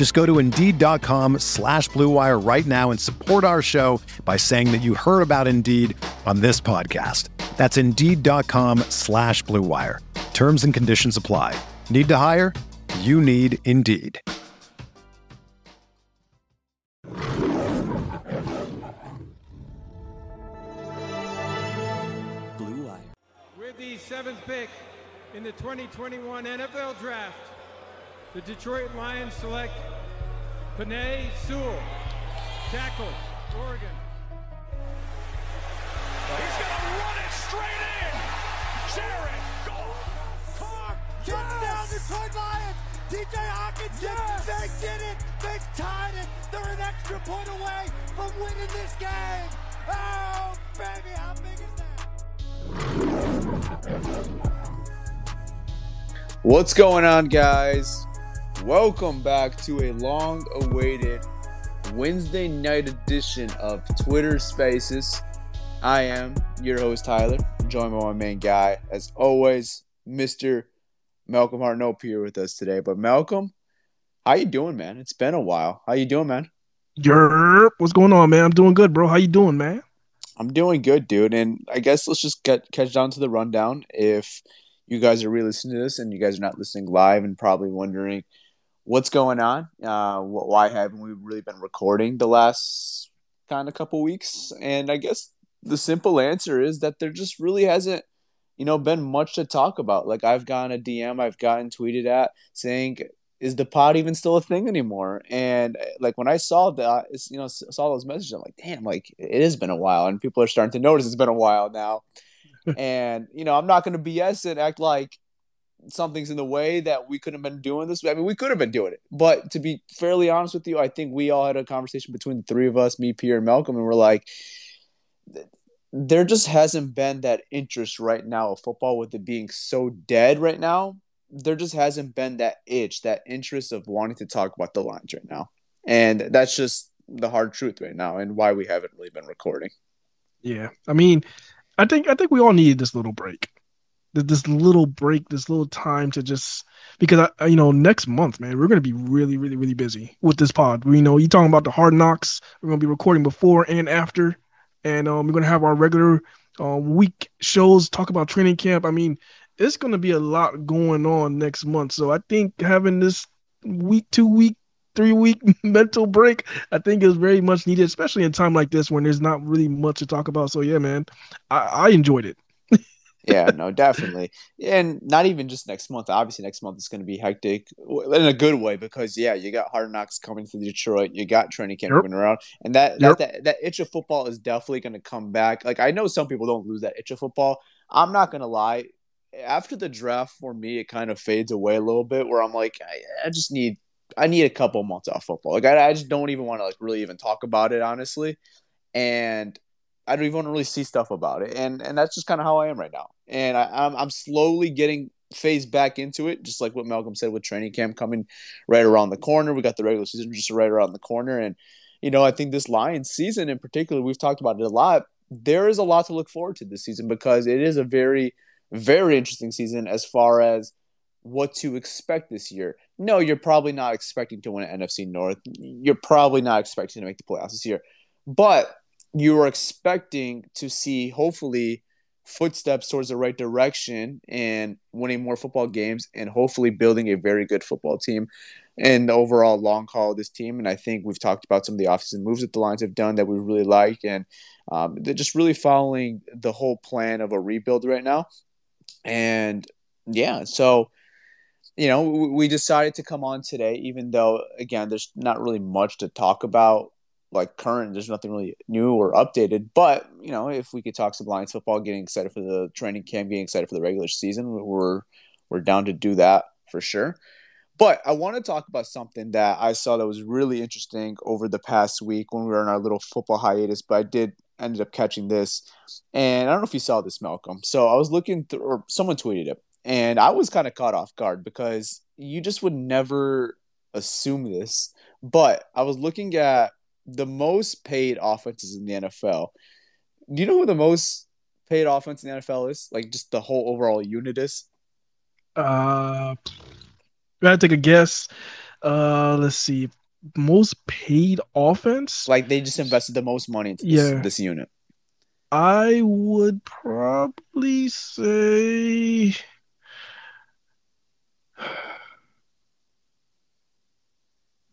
Just go to Indeed.com slash BlueWire right now and support our show by saying that you heard about Indeed on this podcast. That's Indeed.com slash BlueWire. Terms and conditions apply. Need to hire? You need Indeed. Blue Wire. With the seventh pick in the 2021 NFL Draft, the Detroit Lions select Penei Sewell, tackle, Oregon. He's gonna run it straight in. Jared Goff. Carr, touchdown Detroit Lions. TJ Hockenson, yes. they did it. They tied it. They're an extra point away from winning this game. Oh, baby, how big is that? What's going on, guys? Welcome back to a long awaited Wednesday night edition of Twitter Spaces. I am your host, Tyler, joined by my main guy, as always, Mr. Malcolm Hartnope here with us today. But Malcolm, how you doing, man? It's been a while. How you doing, man? Yerp, what's going on, man? I'm doing good, bro. How you doing, man? I'm doing good, dude. And I guess let's just get catch down to the rundown. If you guys are re-listening to this and you guys are not listening live and probably wondering what's going on, uh, wh- why haven't we really been recording the last kind of couple weeks? And I guess the simple answer is that there just really hasn't, you know, been much to talk about. Like I've gotten a DM, I've gotten tweeted at saying, "Is the pod even still a thing anymore?" And uh, like when I saw that, you know, saw those messages, I'm like, "Damn!" Like it has been a while, and people are starting to notice it's been a while now. and you know, I'm not going to BS and act like something's in the way that we could have been doing this. I mean, we could have been doing it, but to be fairly honest with you, I think we all had a conversation between the three of us, me, Pierre, and Malcolm, and we're like, there just hasn't been that interest right now of football with it being so dead right now. There just hasn't been that itch, that interest of wanting to talk about the Lions right now, and that's just the hard truth right now, and why we haven't really been recording. Yeah, I mean, I think I think we all needed this little break, this little break, this little time to just because I, you know, next month, man, we're gonna be really, really, really busy with this pod. We know you talking about the hard knocks. We're gonna be recording before and after, and um, we're gonna have our regular um, week shows talk about training camp. I mean, it's gonna be a lot going on next month. So I think having this week, two week, three week mental break, I think is very much needed, especially in time like this when there's not really much to talk about. So yeah, man, I, I enjoyed it. Yeah, no, definitely. And not even just next month. Obviously, next month is going to be hectic in a good way because, yeah, you got Hard Knocks coming to Detroit. You got training camp Yep. moving around. And that, Yep. that, that, that itch of football is definitely going to come back. Like, I know some people don't lose that itch of football. I'm not going to lie. After the draft, for me, it kind of fades away a little bit where I'm like, I, I just need. I need a couple months off football. Like I, I just don't even want to like really even talk about it honestly, and I don't even want to really see stuff about it, and and that's just kind of how I am right now. And I, I'm I'm slowly getting phased back into it, just like what Malcolm said with training camp coming right around the corner. We got the regular season just right around the corner, and you know I think this Lions season in particular, we've talked about it a lot. There is a lot to look forward to this season because it is a very very interesting season as far as what to expect this year. No, you're probably not expecting to win an NFC North. You're probably not expecting to make the playoffs this year, but you are expecting to see hopefully footsteps towards the right direction and winning more football games and hopefully building a very good football team and the overall long haul of this team. And I think we've talked about some of the offseason moves that the Lions have done that we really like. And um, they're just really following the whole plan of a rebuild right now. And yeah, so you know, we decided to come on today, even though again, there's not really much to talk about like current. There's nothing really new or updated. But you know, if we could talk some Lions football, getting excited for the training camp, getting excited for the regular season, we're we're down to do that for sure. But I want to talk about something that I saw that was really interesting over the past week when we were in our little football hiatus. But I did ended up catching this, and I don't know if you saw this, Malcolm. So I was looking through, or someone tweeted it, and I was kind of caught off guard because you just would never assume this. But I was looking at the most paid offenses in the NFL. Do you know who the most paid offense in the NFL is? Like just the whole overall unit is? Uh, gotta take a guess. Uh, let's see. Most paid offense? Like they just invested the most money into this, Yeah. this unit. I would probably say.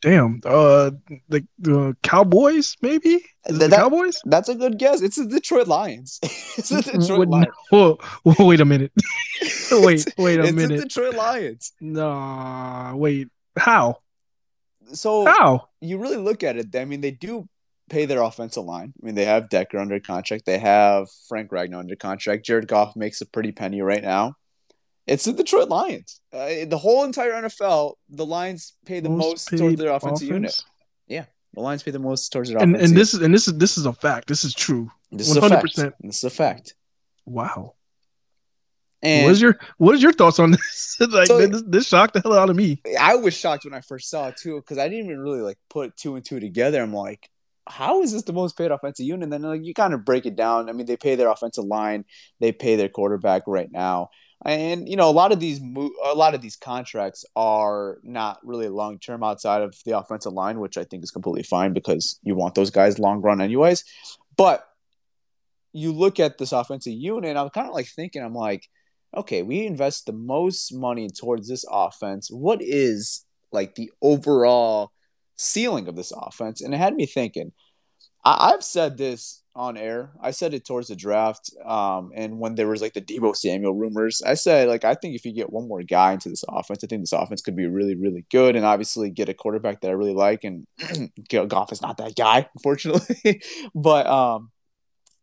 Damn. Uh, the, the Cowboys, maybe? That- Cowboys? That's a good guess. It's the Detroit Lions. it's the Detroit Wait, Lions. whoa, whoa, wait a minute. wait, wait a minute. it's minute. the Detroit Lions. Nah, wait. How? So How? you really look at it, I mean, they do pay their offensive line. I mean, they have Decker under contract. They have Frank Ragnow under contract. Jared Goff makes a pretty penny right now. It's the Detroit Lions. Uh, the whole entire NFL, the Lions pay the most, towards their offensive unit. Yeah, The Lions pay the most towards their And offensive. and this is and this is this is a fact. This is true. this is a fact. 100%. This is a fact. Wow. And what is your what is your thoughts on this? like So- this, this shocked the hell out of me. I was shocked when I first saw it too, because I didn't even really like put two and two together. I'm like, how is this the most paid offensive unit? And then like you kind of break it down. I mean, they pay their offensive line, they pay their quarterback right now, and you know a lot of these mo- a lot of these contracts are not really long term outside of the offensive line, which I think is completely fine because you want those guys long run anyways. But you look at this offensive unit, I'm kind of like thinking, I'm like, okay, we invest the most money towards this offense. What is like the overall ceiling of this offense? And it had me thinking. I- I've said this on air. I said it towards the draft, um, and when there was like the Deebo Samuel rumors, I said like I think if you get one more guy into this offense, I think this offense could be really, really good, and obviously get a quarterback that I really like. And Goff is not that guy, unfortunately, but um,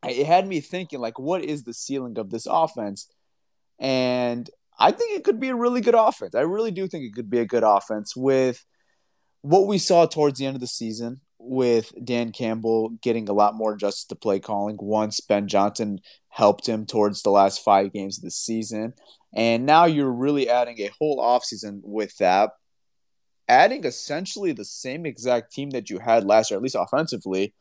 it had me thinking like, what is the ceiling of this offense? And I think it could be a really good offense. I really do think it could be a good offense with what we saw towards the end of the season with Dan Campbell getting a lot more adjusted to play calling once Ben Johnson helped him towards the last five games of the season. And now you're really adding a whole offseason with that, adding essentially the same exact team that you had last year, at least offensively,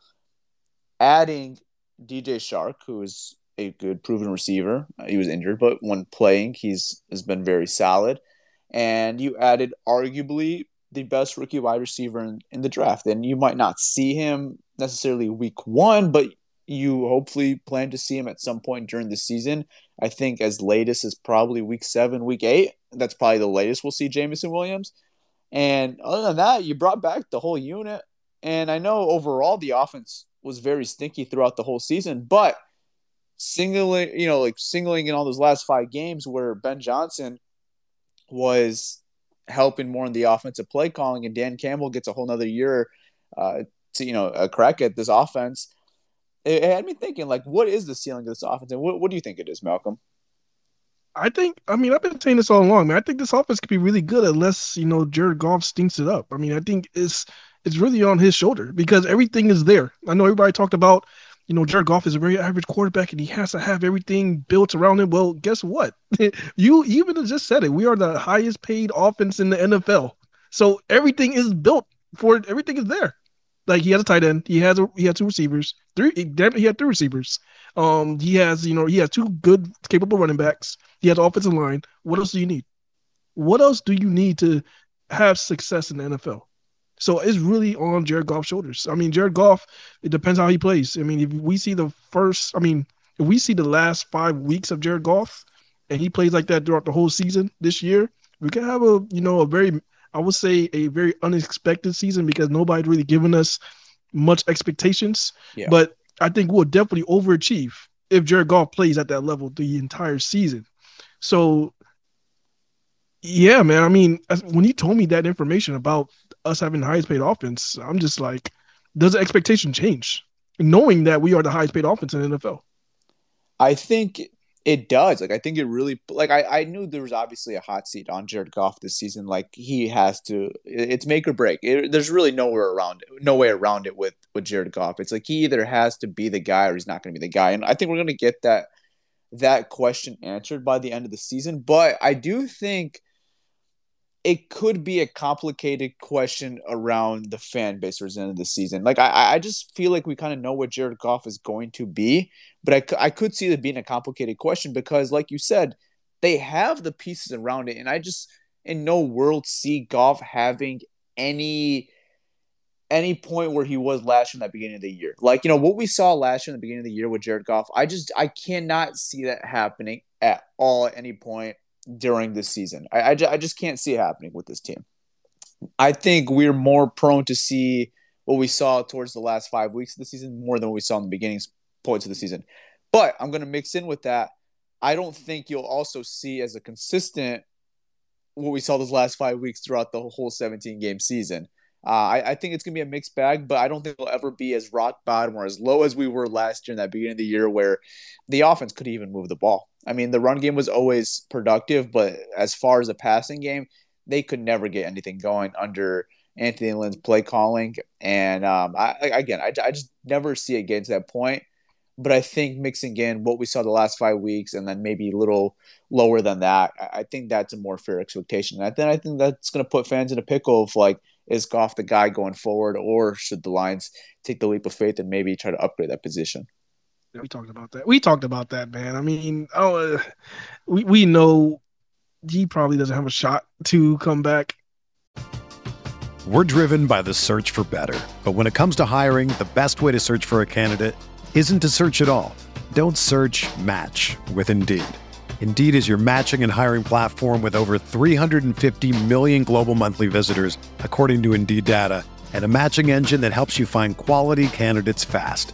adding DJ Chark, who is a good proven receiver. He was injured, but when playing, he's has been very solid. And you added arguably the best rookie wide receiver in, in the draft. And you might not see him necessarily week one, but you hopefully plan to see him at some point during the season. I think as latest as probably week seven, week eight. That's probably the latest we'll see Jameson Williams. And other than that, you brought back the whole unit. And I know overall the offense was very stinky throughout the whole season, but singling, you know, like singling in all those last five games where Ben Johnson was helping more in the offensive play calling, and Dan Campbell gets a whole nother year uh, to you know a crack at this offense. It, it had me thinking, like, what is the ceiling of this offense, and what, what do you think it is, Malcolm? I think I mean I've been saying this all along, man. I think this offense could be really good unless, you know, Jared Goff stinks it up. I mean, I think it's it's really on his shoulder because everything is there. I know everybody talked about, you know, Jared Goff is a very average quarterback and he has to have everything built around him. Well, guess what? you even just said it. We are the highest paid offense in the NFL. So everything is built for. Everything is there. Like he has a tight end. He has a, he had two receivers. Three. He had three receivers. Um, he has you know he has two good capable running backs. He has offensive line. What else do you need? What else do you need to have success in the NFL? So it's really on Jared Goff's shoulders. I mean, Jared Goff. It depends how he plays. I mean, if we see the first, I mean, if we see the last five weeks of Jared Goff and he plays like that throughout the whole season this year, we can have a you know a very I would say a very unexpected season because nobody's really given us much expectations. Yeah. But I think we'll definitely overachieve if Jared Goff plays at that level the entire season. So yeah, man. I mean, when you told me that information about us having the highest paid offense, I'm just like, does the expectation change? Knowing that we are the highest paid offense in the NFL. I think it does. Like I think it really like I, I knew there was obviously a hot seat on Jared Goff this season. Like he has to it's make or break. It, there's really nowhere around it, no way around it with with Jared Goff. It's like he either has to be the guy or he's not going to be the guy. And I think we're going to get that that question answered by the end of the season, but I do think it could be a complicated question around the fan base towards the end of the season. Like I, I just feel like we kind of know what Jared Goff is going to be, but I, I could see it being a complicated question because, like you said, they have the pieces around it, and I just in no world see Goff having any any point where he was last year in that beginning of the year. Like you know what we saw last year in the beginning of the year with Jared Goff, I just I cannot see that happening at all at any point during this season. I, I, I just can't see it happening with this team. I think we're more prone to see what we saw towards the last five weeks of the season more than what we saw in the beginning points of the season. But I'm going to mix in with that. I don't think you'll also see as a consistent what we saw those last five weeks throughout the whole 17 game season. Uh, I, I, think it's going to be a mixed bag, but I don't think it'll ever be as rock bottom or as low as we were last year in that beginning of the year where the offense could even move the ball. I mean, the run game was always productive, but as far as the passing game, they could never get anything going under Anthony Lynn's play calling. And um, I, again, I, I just never see it getting to that point. But I think mixing in what we saw the last five weeks and then maybe a little lower than that, I think that's a more fair expectation. And then I think that's going to put fans in a pickle of like, is Goff the guy going forward, or should the Lions take the leap of faith and maybe try to upgrade that position? We talked about that. We talked about that, man. I mean, oh, uh, we we know he probably doesn't have a shot to come back. We're driven by the search for better, but when it comes to hiring, the best way to search for a candidate isn't to search at all. Don't search. Match with Indeed. Indeed is your matching and hiring platform with over 350 million global monthly visitors, according to Indeed data, and a matching engine that helps you find quality candidates fast.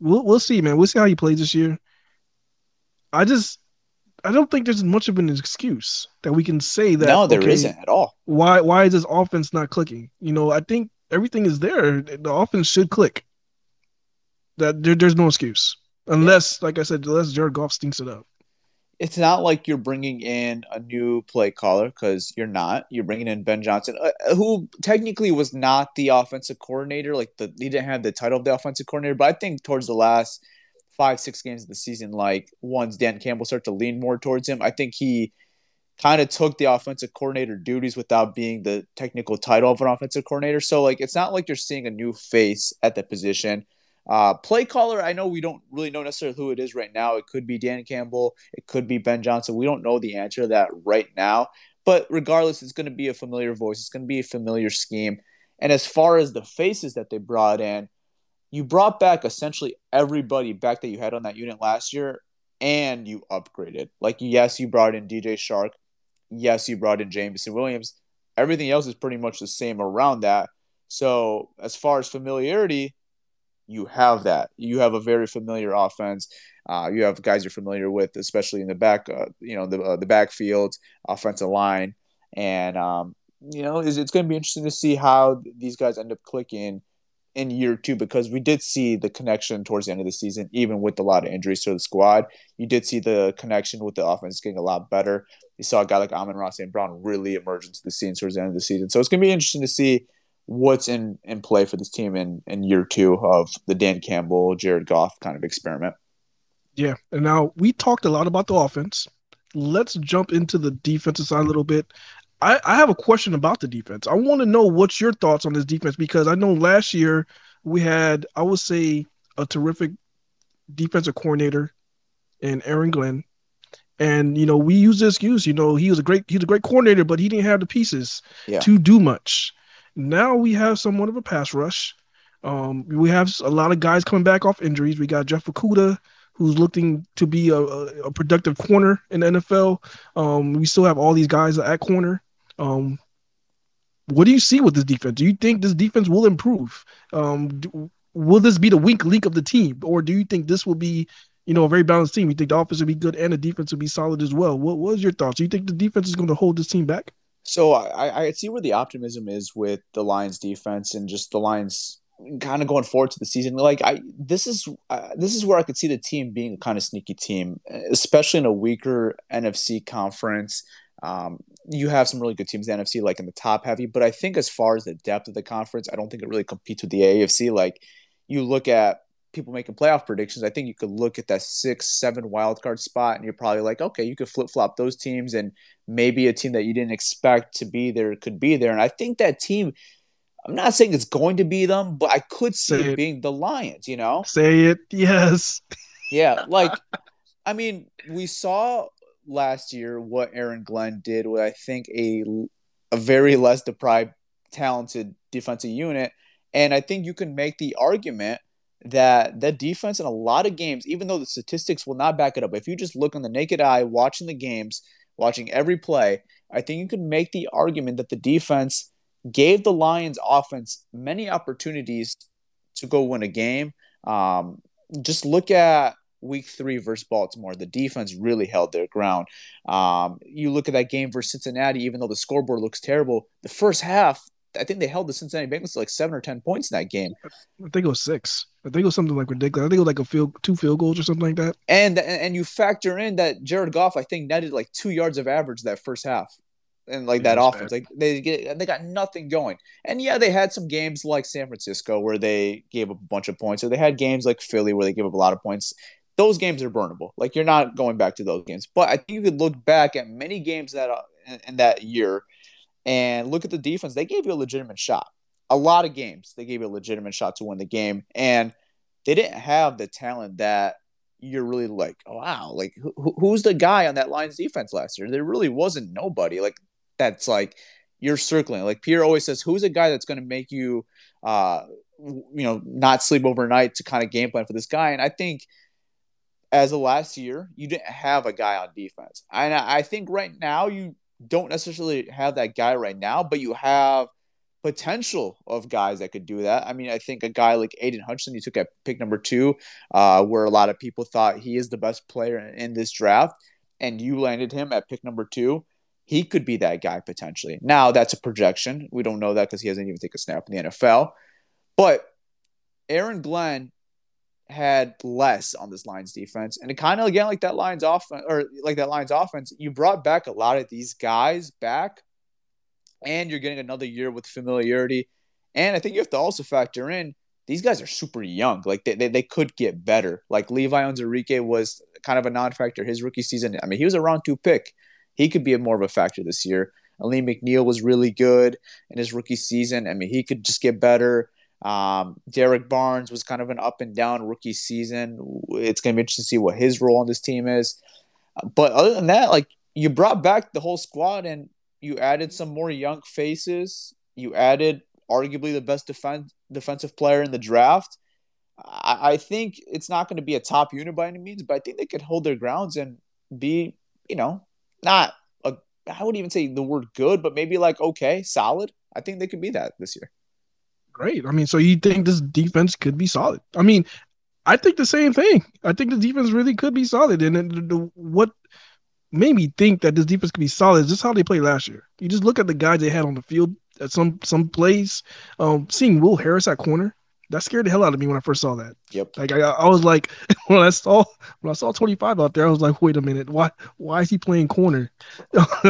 We'll we'll see, man. We'll see how he plays this year. I just I don't think there's much of an excuse that we can say that. No, there okay, not at all. Why why is this offense not clicking? You know, I think everything is there. The offense should click. That there, there's no excuse unless, yeah. like I said, unless Jared Goff stinks it up it's not like you're bringing in a new play caller because you're not. You're bringing in Ben Johnson, uh, who technically was not the offensive coordinator. Like the he didn't have the title of the offensive coordinator, but I think towards the last five six games of the season, like once Dan Campbell started to lean more towards him, I think he kind of took the offensive coordinator duties without being the technical title of an offensive coordinator. So like it's not like you're seeing a new face at the position. Uh, play caller, I know we don't really know necessarily who it is right now. It could be Dan Campbell, it could be Ben Johnson. We don't know the answer to that right now. But regardless, it's going to be a familiar voice. It's going to be a familiar scheme. And as far as the faces that they brought in, you brought back essentially everybody back that you had on that unit last year, and you upgraded. Like, yes, you brought in DJ Chark. Yes, you brought in Jameson Williams. Everything else is pretty much the same around that. So, as far as familiarity, you have that. You have a very familiar offense. Uh, you have guys you're familiar with, especially in the back, uh, you know, the uh, the backfield, offensive line, and um, you know, it's, it's going to be interesting to see how these guys end up clicking in year two because we did see the connection towards the end of the season, even with a lot of injuries to the squad. You did see the connection with the offense getting a lot better. You saw a guy like Amon-Ra St. Brown really emerge into the scene towards the end of the season. So it's going to be interesting to see what's in, in play for this team in, in year two of the Dan Campbell, Jared Goff kind of experiment. Yeah. And now we talked a lot about the offense. Let's jump into the defensive side a little bit. I, I have a question about the defense. I want to know what's your thoughts on this defense because I know last year we had, I would say, a terrific defensive coordinator in Aaron Glenn. And you know, we use this excuse, you know, he was a great he's a great coordinator, but he didn't have the pieces Yeah. to do much. Now we have somewhat of a pass rush. Um, we have a lot of guys coming back off injuries. We got Jeff Okudah, who's looking to be a, a, productive corner in the NFL. Um, we still have all these guys at corner. Um, what do you see with this defense? Do you think this defense will improve? Um, do, will this be the weak link of the team, or do you think this will be, you know, a very balanced team? You think the offense will be good and the defense will be solid as well? What was your thoughts? Do you think the defense is going to hold this team back? So I, I see where the optimism is with the Lions defense and just the Lions kind of going forward to the season. Like I, this is uh, this is where I could see the team being a kind of sneaky team, especially in a weaker NFC conference. Um, you have some really good teams in the NFC, like in the top heavy, but I think as far as the depth of the conference, I don't think it really competes with the AFC. Like you look at people making playoff predictions, I think you could look at that six, seven wild card spot, and you're probably like, okay, you could flip flop those teams, and maybe a team that you didn't expect to be there could be there. And I think that team, I'm not saying it's going to be them, but I could see Say it it. being the Lions. You know, Say it, yes. yeah, like I mean, we saw last year what Aaron Glenn did with I think a a very less deprived, talented defensive unit, and I think you can make the argument that that defense in a lot of games, even though the statistics will not back it up, if you just look on the naked eye, watching the games, watching every play, I think you can make the argument that the defense gave the Lions offense many opportunities to go win a game. Um, just look at week three versus Baltimore. The defense really held their ground. Um, you look at that game versus Cincinnati, even though the scoreboard looks terrible, the first half, I think they held the Cincinnati Bengals to like seven or 10 points in that game. I think it was six. I think it was something like ridiculous. I think it was like a field, two field goals or something like that. And, and you factor in that Jared Goff, I think, netted like two yards of average that first half. And like Yeah, that offense, bad. like they get, they got nothing going. And yeah, they had some games like San Francisco where they gave up a bunch of points, or they had games like Philly where they gave up a lot of points. Those games are burnable. Like you're not going back to those games. But I think you could look back at many games that uh, in, in that year and look at the defense. They gave you a legitimate shot. A lot of games they gave you a legitimate shot to win the game, and they didn't have the talent that you're really like, oh, wow, like who, who's the guy on that Lions defense last year? There really wasn't nobody like that's like you're circling. Like Pierre always says, who's a guy that's going to make you, uh, you know, not sleep overnight to kind of game plan for this guy? And I think as of last year, you didn't have a guy on defense. And I I think right now you don't necessarily have that guy right now, but you have potential of guys that could do that. I mean, I think a guy like Aidan Hutchinson, you took at pick number two, uh, where a lot of people thought he is the best player in, in this draft, and you landed him at pick number two. He could be that guy potentially. Now that's a projection. We don't know that because he hasn't even taken a snap in the NFL. But Aaron Glenn had less on this Lions defense, and it kind of again like that Lions offense or like that Lions offense. You brought back a lot of these guys back and you're getting another year with familiarity. And I think you have to also factor in these guys are super young. Like they, they, they could get better. Like Levi Onwuzurike was kind of a non-factor his rookie season. I mean, he was a round two pick. He could be a more of a factor this year. Alim McNeill was really good in his rookie season. I mean, he could just get better. Um, Derrick Barnes was kind of an up and down rookie season. It's going to be interesting to see what his role on this team is. But other than that, like you brought back the whole squad and you added some more young faces. You added arguably the best defense defensive player in the draft. I, I think it's not going to be a top unit by any means, but I think they could hold their grounds and be, you know, not a I wouldn't even say the word good, but maybe like okay, solid. I think they could be that this year. Great. I mean, so you think this defense could be solid? I mean, I think the same thing. I think the defense really could be solid. And then the, the, what made me think that this defense could be solid is just how they played last year. You just look at the guys they had on the field at some some plays. Um, seeing Will Harris at corner, That scared the hell out of me when I first saw that. Yep. Like I, I was like when I saw when I saw 25 out there, I was like, wait a minute, why why is he playing corner?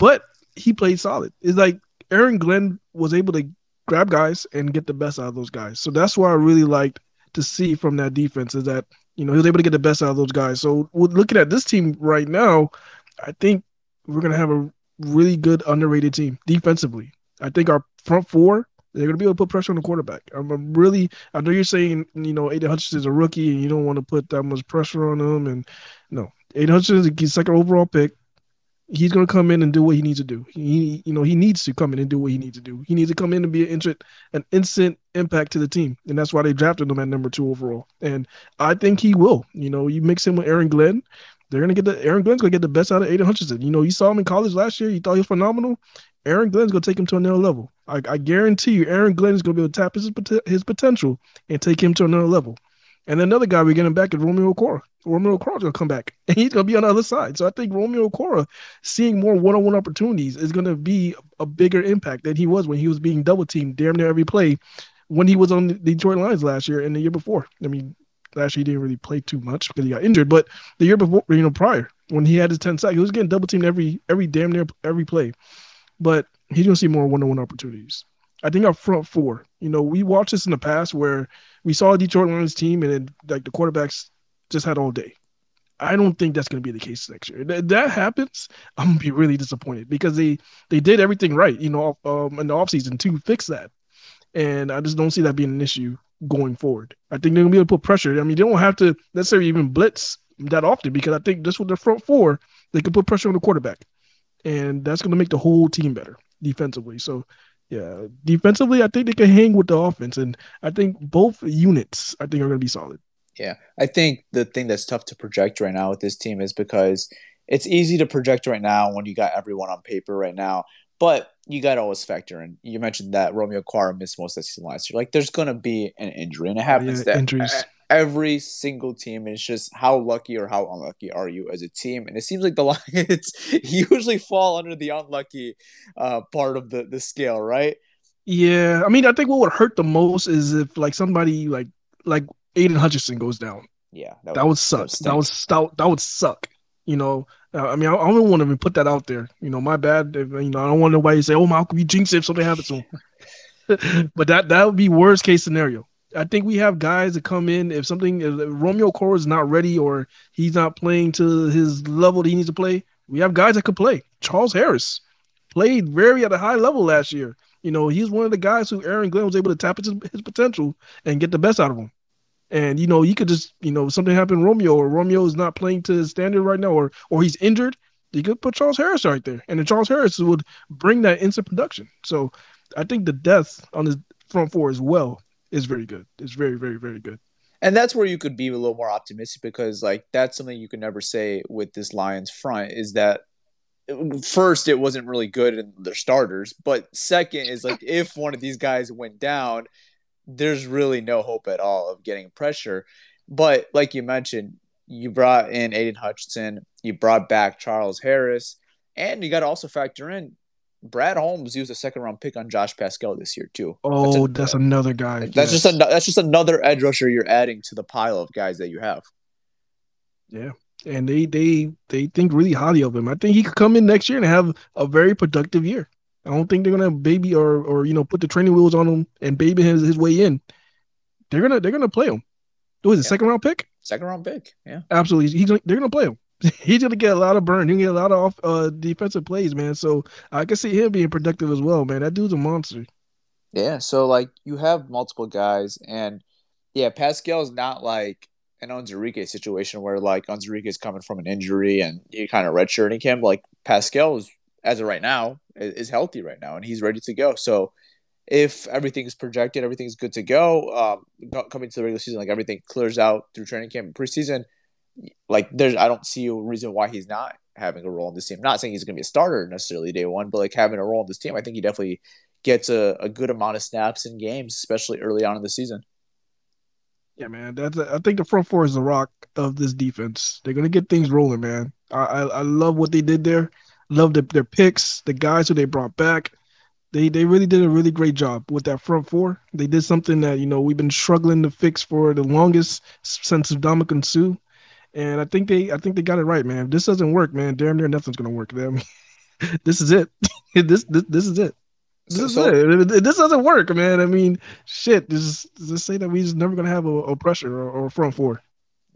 but he played solid. It's like Aaron Glenn was able to grab guys and get the best out of those guys. So that's what I really liked to see from that defense is that you know he was able to get the best out of those guys. So looking at this team right now, I think we're gonna have a really good underrated team defensively. I think our front four they're to be able to put pressure on the quarterback. I'm really, I know you're saying, you know, Aidan Hutchinson is a rookie and you don't want to put that much pressure on him. And no, Aidan Hutchinson is a second overall pick. He's going to come in and do what he needs to do. He, you know, he needs to come in and do what he needs to do. He needs to come in and be an instant, an instant impact to the team, and that's why they drafted him at number two overall. And I think he will. You know, you mix him with Aaron Glenn, they're gonna get the Aaron Glenn's gonna get the best out of Aidan Hutchinson. You know, you saw him in college last year. You thought he was phenomenal. Aaron Glenn's gonna take him to another level. I, I guarantee you, Aaron Glenn is gonna be able to tap his his potential and take him to another level. And another guy we're getting back is Romeo Okwara. Romeo Okwara's gonna come back, and he's gonna be on the other side. So I think Romeo Okwara seeing more one-on-one opportunities is gonna be a bigger impact than he was when he was being double teamed damn near every play when he was on the Detroit Lions last year and the year before. I mean, last year he didn't really play too much because he got injured, but the year before, you know, prior when he had his 10 sacks, he was getting double teamed every every damn near every play. But he's gonna see more one-on-one opportunities. I think our front four, you know, we watched this in the past where we saw a Detroit Lions team and then like the quarterbacks just had all day. I don't think that's going to be the case next year. If that happens, I'm to be really disappointed because they they did everything right, you know, um, in the offseason to fix that. And I just don't see that being an issue going forward. I think they're going to be able to put pressure. I mean, they don't have to necessarily even blitz that often because I think just with the front four, they can put pressure on the quarterback. And that's going to make the whole team better defensively. So, yeah, defensively, I think they can hang with the offense. And I think both units, I think, are going to be solid. Yeah. I think the thing that's tough to project right now with this team is because it's easy to project right now when you got everyone on paper right now. But you got to always factor in. You mentioned that Romeo Okwara missed most of the season last year. Like, there's going to be an injury, and it happens yeah, that injuries. Every single team it's just how lucky or how unlucky are you as a team. And it seems like the Lions usually fall under the unlucky uh, part of the the scale, right? Yeah, I mean, I think what would hurt the most is if like somebody like like Aidan Hutchinson goes down. Yeah, that, that would, would suck. That would that, that would suck. You know, uh, I mean, I, I, don't want to even put that out there. You know, my bad. If, you know, I don't want nobody to say, "Oh, Malcolm, you jinx it if something happens to him." but that that would be worst case scenario. I think we have guys that come in if something if Romeo Okwara is not ready or he's not playing to his level that he needs to play. We have guys that could play. Charles Harris played very at a high level last year. You know, he's one of the guys who Aaron Glenn was able to tap into his potential and get the best out of him. And you know, you could just, you know, something happened Romeo or Romeo is not playing to his standard right now, or or he's injured. You could put Charles Harris right there, and then Charles Harris would bring that instant production. So I think the depth on his front four as well is very good. It's very, very, very good. And that's where you could be a little more optimistic because, like, that's something you can never say with this Lions front is that first it wasn't really good in their starters, but second is like if one of these guys went down, there's really no hope at all of getting pressure. But like you mentioned, you brought in Aidan Hutchinson, you brought back Charles Harris, and you got to also factor in Brad Holmes used a second round pick on Josh Paschal this year too. Oh, that's, a, that's another guy. That's yes. just a, that's just another edge rusher you're adding to the pile of guys that you have. Yeah, and they they they think really highly of him. I think he could come in next year and have a very productive year. I don't think they're gonna baby or or you know put the training wheels on him and baby his, his way in. They're gonna they're gonna play him. Who is it? Yeah. Second round pick. Second round pick. Yeah. Absolutely. He's they're gonna play him. He's gonna get a lot of burn. He'll get a lot of off, uh, defensive plays, man. So I can see him being productive as well, man. That dude's a monster. Yeah. So like you have multiple guys, and yeah, Paschal is not like an Onwuzurike situation where like Onwuzurike is coming from an injury and you kind of redshirting him. Like Paschal is as of right now, is healthy right now and he's ready to go. So if everything's projected, everything's good to go. Um, coming to the regular season, like everything clears out through training camp and preseason, like there's I don't see a reason why he's not having a role in this team. I'm not saying he's going to be a starter necessarily day one, but like having a role in this team, I think he definitely gets a, a good amount of snaps in games, especially early on in the season. Yeah, man. That's a, I think the front four is the rock of this defense. They're gonna get things rolling, man. I I, I love what they did there. Love the, their picks, the guys who they brought back. They they really did a really great job with that front four. They did something that you know we've been struggling to fix for the longest since Ndamukong Suh. And I think they I think they got it right, man. If this doesn't work, man, damn near nothing's gonna work. Them. this is it. this, this this is it. This So- is so- it. If This doesn't work, man. I mean, shit. Just just say that we just never gonna have a, a pressure or, or front four.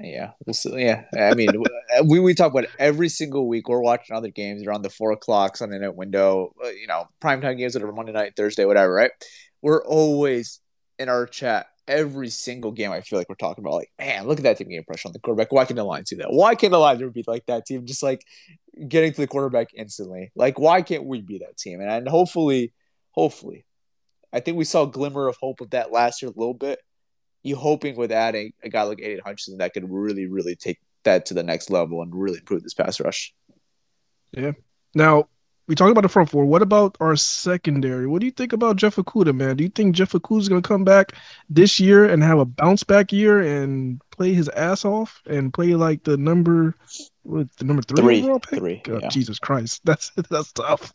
Yeah, we'll see. yeah. I mean, we we talk about every single week. We're watching other games around the four o'clock Sunday night window. uh, You know, primetime games that are Monday night, Thursday, whatever. Right? We're always in our chat every single game. I feel like we're talking about like, man, look at that team getting pressure on the quarterback. Why can't the Lions do that? Why can't the ever be like that team? Just like getting to the quarterback instantly. Like, why can't we be that team? And, and hopefully, hopefully, I think we saw a glimmer of hope of that last year a little bit you hoping with adding a guy like Aidan Hutchinson that could really, really take that to the next level and really improve this pass rush. Yeah. Now, we talked about the front four. What about our secondary? What do you think about Jeff Okudah, man? Do you think Jeff Okudah is going to come back this year and have a bounce back year and play his ass off and play like the number, what, the number three, Three, overall pick? three, God, yeah. Jesus Christ, that's that's tough.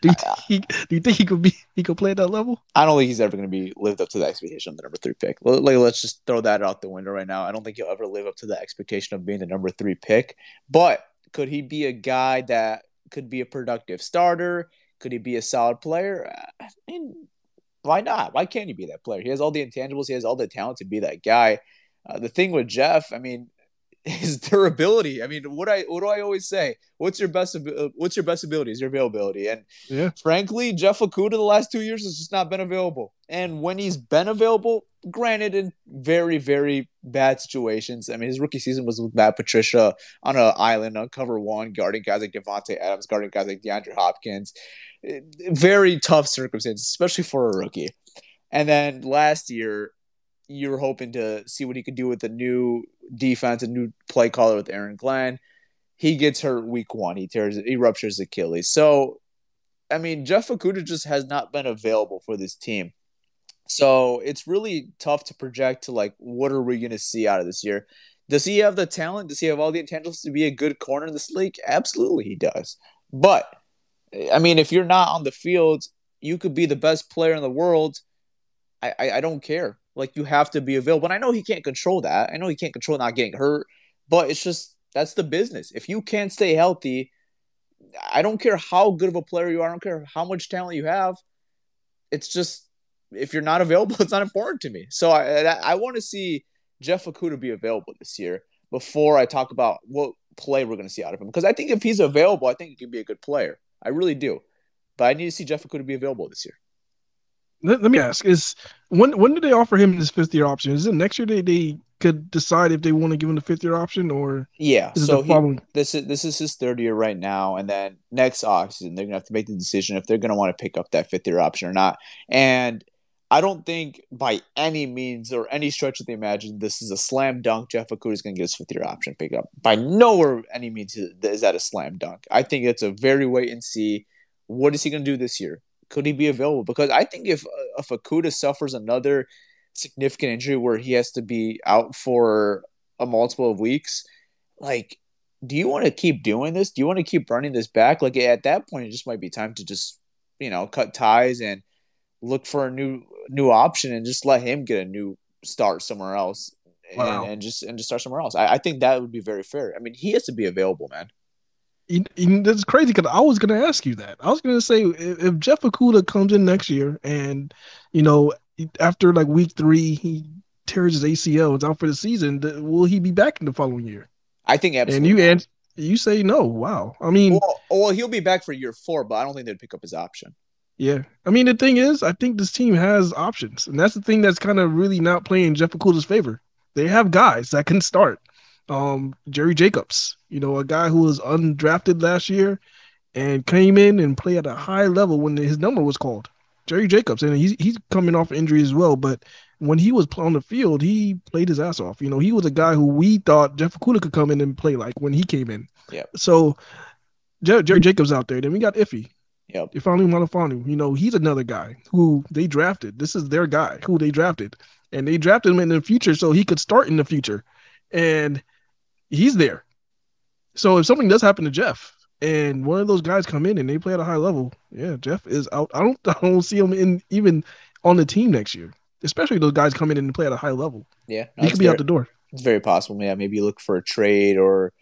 do you uh, think he, do you think he could be he could play at that level? I don't think he's ever going to be lived up to the expectation of the number three pick. Like, let's just throw that out the window right now. I don't think he'll ever live up to the expectation of being the number three pick. But could he be a guy that could be a productive starter? Could he be a solid player? I mean, why not? Why can't he be that player? He has all the intangibles. He has all the talent to be that guy. Uh, the thing with Jeff, I mean, his durability. I mean, what I what do I always say? What's your best? uh, What's your best ability? Is your availability. And Yeah. frankly, Jeff Okudah the last two years has just not been available. And when he's been available, granted, in very very bad situations. I mean, his rookie season was with Matt Patricia on an island on cover one, guarding guys like Davante Adams, guarding guys like DeAndre Hopkins. Eh, Very tough circumstances, especially for a rookie. And then last year, you were hoping to see what he could do with the new defense, a new play caller with Aaron Glenn. He gets hurt week one. He tears, he ruptures Achilles. So, I mean, Jeff Okudah just has not been available for this team. So it's really tough to project to like what are we going to see out of this year. Does he have the talent? Does he have all the intangibles to be a good corner in this league? Absolutely, he does. But I mean, if you're not on the field, you could be the best player in the world. I, I, I don't care. Like you have to be available. And I know he can't control that. I know he can't control not getting hurt, but it's just that's the business. If you can't stay healthy, I don't care how good of a player you are. I don't care how much talent you have. It's just if you're not available, it's not important to me. So I I, I want to see Jeff Okudah be available this year before I talk about what play we're going to see out of him. Because I think if he's available, I think he can be a good player. I really do. But I need to see Jeff Okudah be available this year. Let, let me ask: Is when when do they offer him this fifth year option? Is it next year they, they could decide if they want to give him the fifth year option or Yeah. is so he, this is this is his third year right now, and then next offseason they're gonna have to make the decision if they're gonna want to pick up that fifth year option or not. And I don't think by any means or any stretch of the imagination this is a slam dunk. Jeff Okudah is gonna get his fifth year option pick up. By nowhere any means is is that a slam dunk. I think it's a very wait and see. What is he gonna do this year? Could he be available? Because I think if uh, if Okudah suffers another significant injury where he has to be out for a multiple of weeks, like do you want to keep doing this? Do you want to keep running this back? Like at that point, it just might be time to just you know cut ties and look for a new new option and just let him get a new start somewhere else Wow. and, and just and just start somewhere else. I, I think that would be very fair. I mean, he has to be available, man. You, you, that's crazy because I was going to ask you that. I was going to say if, if Jeff Okudah comes in next year and you know after like week three he tears his ACL, it's out for the season, will he be back in the following year? I think absolutely. And you and you say no. Wow. I mean, well, well, he'll be back for year four, but I don't think they'd pick up his option. yeah. I mean, the thing is, I think this team has options, and that's the thing that's kind of really not playing Jeff Okudah's favor. They have guys that can start. Um, Jerry Jacobs, you know, a guy who was undrafted last year and came in and played at a high level when his number was called. Jerry Jacobs, and he's he's coming off injury as well, but when he was on the field, he played his ass off. You know, he was a guy who we thought Jeff Okudah could come in and play like when he came in. Yeah. So Jer- Jerry Jacobs out there. Then we got Iffy. Yep. Ifeatu Melifonwu. You know, he's another guy who they drafted. This is their guy who they drafted, and they drafted him in the future so he could start in the future, and he's there. So if something does happen to Jeff and one of those guys come in and they play at a high level, yeah, Jeff is out. I don't I don't see him in even on the team next year. Especially those guys come in and play at a high level. Yeah, no, he could be very, out the door. It's very possible. Yeah, maybe look for a trade or.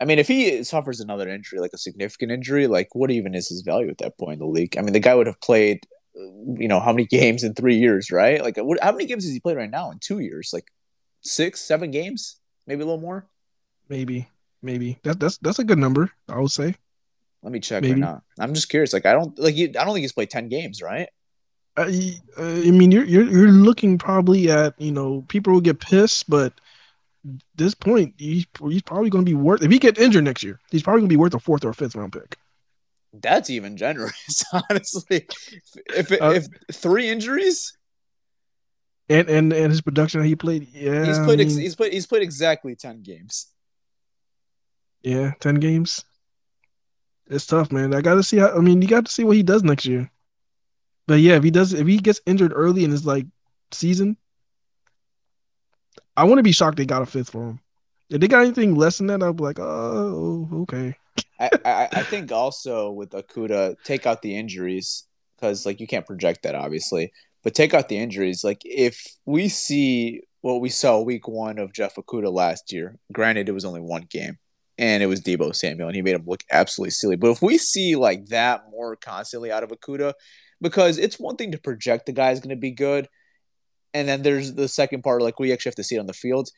I mean, if he suffers another injury, like a significant injury, like what even is his value at that point in the league? I mean, the guy would have played, you know, how many games in three years, right? Like, what, how many games has he played right now in two years? Like six, seven games, maybe a little more. Maybe, maybe that's that's that's a good number. I would say. Let me check Maybe. right now. I'm just curious. Like, I don't like. You, I don't think he's played ten games, right? I, uh, I mean, you're you're you're looking probably at you know people will get pissed, but this point he's he's probably going to be worth if he gets injured next year, he's probably going to be worth a fourth or a fifth round pick. That's even generous, honestly. If if, Uh, if three injuries, And and and his production that he played, yeah, he's I played. ex- mean, he's played. He's played exactly ten games. Yeah, ten games. It's tough, man. I got to see how. I mean, you got to see what he does next year. But yeah, if he does, if he gets injured early in his like season, I wouldn't be shocked they got a fifth for him. If they got anything less than that, I'd be like, oh, okay. I, I I think also with Okudah, take out the injuries because like you can't project that obviously, but take out the injuries. Like if we see what we saw week one of Jeff Okudah last year, granted it was only one game, and it was Deebo Samuel, and he made him look absolutely silly. But if we see like that more constantly out of Okudah, because it's one thing to project the guy's going to be good, and then there's the second part, like we actually have to see it on the field.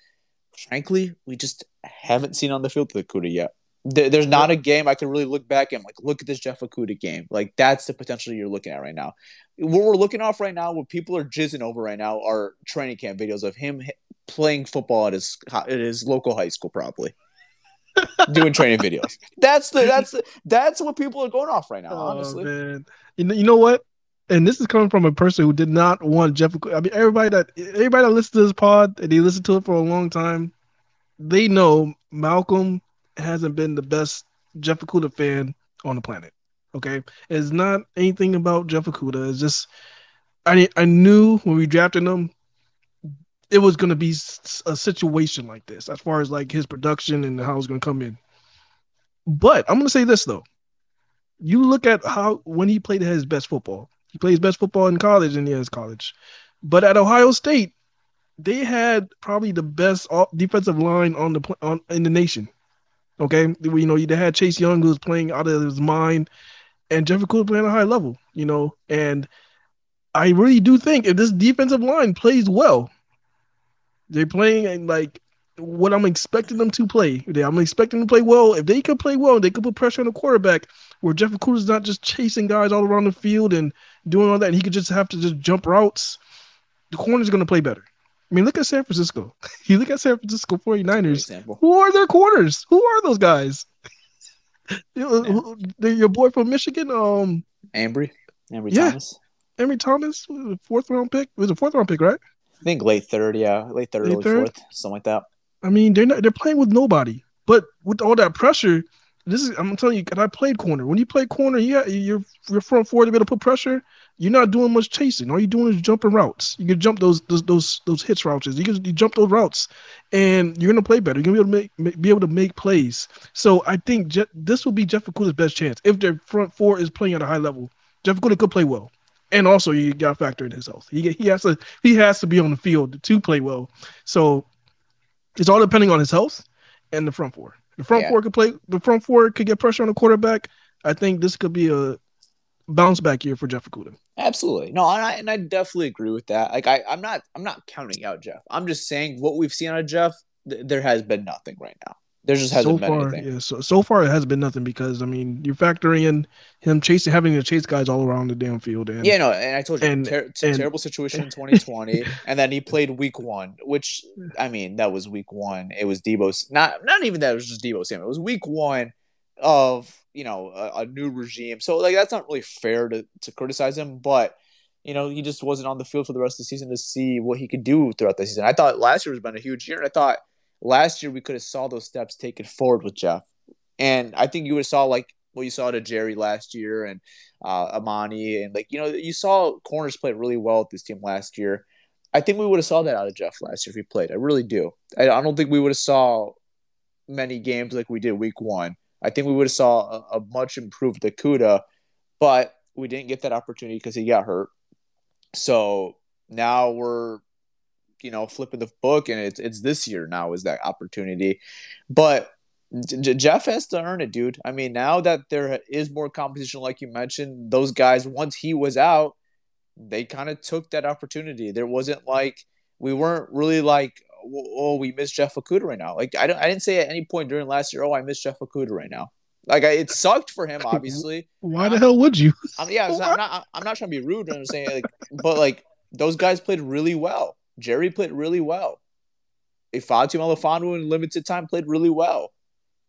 Frankly, we just haven't seen on the field with Okudah yet. There- There's not a game I can really look back and like look at this Jeff Okudah game. Like that's the potential you're looking at right now. What we're looking off right now, what people are jizzing over right now, are training camp videos of him playing football at his at his local high school, probably doing training videos. That's the that's the, that's what people are going off right now. Oh, honestly, Oh man, you know, you know what? And this is coming from a person who did not want Jeff. I mean, everybody that everybody that listens to this pod and they listen to it for a long time, they know Malcolm hasn't been the best Jeff Okudah fan on the planet. Okay, it's not anything about Jeff Okudah. It's just I I knew when we drafted him, it was going to be a situation like this as far as like his production and how it's going to come in. But I'm going to say this though you look at how when he played his best football, he played his best football in college and yes, college. But at Ohio State, they had probably the best defensive line on the on in the nation. Okay, you know they had Chase Young who was playing out of his mind, and Jeffrey Cool playing a high level. You know, and I really do think if this defensive line plays well, they're playing and like what I'm expecting them to play. I'm expecting them to play well. If they could play well, they could put pressure on the quarterback where Jeff Okudah's not just chasing guys all around the field and doing all that, and he could just have to just jump routes. The corner's going to play better. I mean, look at San Francisco. You look at San Francisco for 49ers. Who are their corners? Who are those guys? You Yeah. your boy from Michigan, um, Ambry, Ambry Yeah. Thomas. Ambry Thomas, fourth round pick. It was a fourth round pick, right? I think late third, yeah, late third, Late early third? fourth, something like that. I mean, they're not, they're playing with nobody. But with all that pressure, this is I'm telling you, 'cause I played corner. When you play corner, yeah, you're your front four to be able to put pressure. You're not doing much chasing. All you're doing is jumping routes. You can jump those those those, those hitch routes. You can you jump those routes, and you're gonna play better. You're gonna be able to make, make be able to make plays. So I think Je- this will be Jeff Okudah's best chance if their front four is playing at a high level. Jeff Okudah could play well, and also you got to factor in his health. He he has to he has to be on the field to play well. So it's all depending on his health and the front four. The front Yeah. four could play. The front four could get pressure on the quarterback. I think this could be a bounce back year for Jeff Okudah. Absolutely. No, and I and I definitely agree with that. Like I, I'm not I'm not counting out Jeff. I'm just saying what we've seen out of Jeff, th- there has been nothing right now. There just hasn't So been far, anything. yeah. So so far, it has been nothing because I mean, you're factoring in him chasing, having to chase guys all around the damn field, and Yeah, no, and I told you, and- ter- and- terrible situation in 2020, and then he played Week One, which I mean, that was Week One. It was Deebo's not not even that it was just Deebo Samuel. It was Week One of you know a, a new regime, so like that's not really fair to to criticize him, but you know he just wasn't on the field for the rest of the season to see what he could do throughout the season. I thought last year has been a huge year, and I thought last year we could have saw those steps taken forward with Jeff, and I think you would have saw like what you saw to Jerry last year and uh, Amani, and like you know, you saw corners play really well with this team last year. I think we would have saw that out of Jeff last year if he played. I really do. I, I don't think we would have saw many games like we did week one I think we would have saw a, a much improved Okudah, but we didn't get that opportunity because he got hurt. So now we're, you know, flipping the book, and it's it's this year now is that opportunity, but. J- Jeff has to earn it, dude. I mean, now that there is more competition, like you mentioned, those guys, once he was out, they kind of took that opportunity. There wasn't like we weren't really like, oh, oh we miss Jeff Okudah right now. Like I don't, I didn't say at any point during last year, oh, I miss Jeff Okudah right now. Like I, it sucked for him, obviously. Why the hell would you? I'm, yeah, I'm not, I'm not trying to be rude. I'm saying, like, but like those guys played really well. Jerry played really well. If Ifeatu Melifonwu in limited time played really well.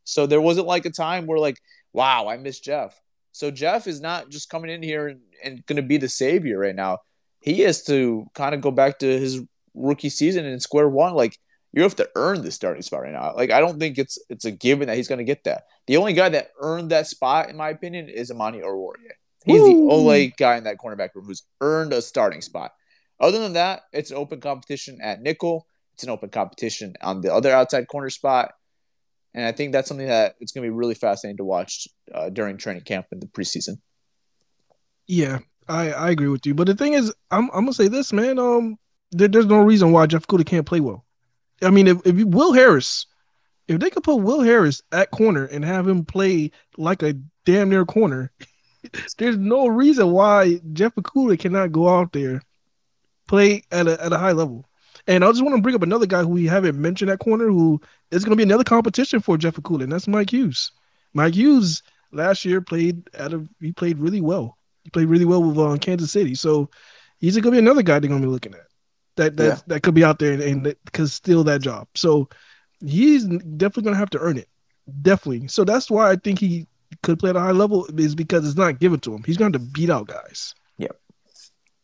So there wasn't like a time where like, wow, I miss Jeff. So Jeff is not just coming in here and, and going to be the savior right now. He has to kind of go back to his rookie season and square one. Like you have to earn the starting spot right now. Like I don't think it's it's a given that he's going to get that. The only guy that earned that spot, in my opinion, is Amani Oruwariye. He's Woo. the only guy in that cornerback room who's earned a starting spot. Other than that, it's an open competition at nickel. It's an open competition on the other outside corner spot. And I think that's something that it's going to be really fascinating to watch uh, during training camp in the preseason. Yeah, I, I agree with you. But the thing is, I'm, I'm gonna say this, man. Um, there, there's no reason why Jeff Okudah can't play well. I mean, if, if Will Harris, if they could put Will Harris at corner and have him play like a damn near corner, there's no reason why Jeff Okudah cannot go out there, play at a at a high level. And I just want to bring up another guy who we haven't mentioned at corner who is going to be another competition for Jeff Okudah, and that's Mike Hughes. Mike Hughes last year played at a he played really well. He played really well with uh, Kansas City, so he's going to be another guy they're going to be looking at. That that yeah. that could be out there and, and could steal that job. So he's definitely going to have to earn it. Definitely. So that's why I think he could play at a high level is because it's not given to him. He's going to beat out guys.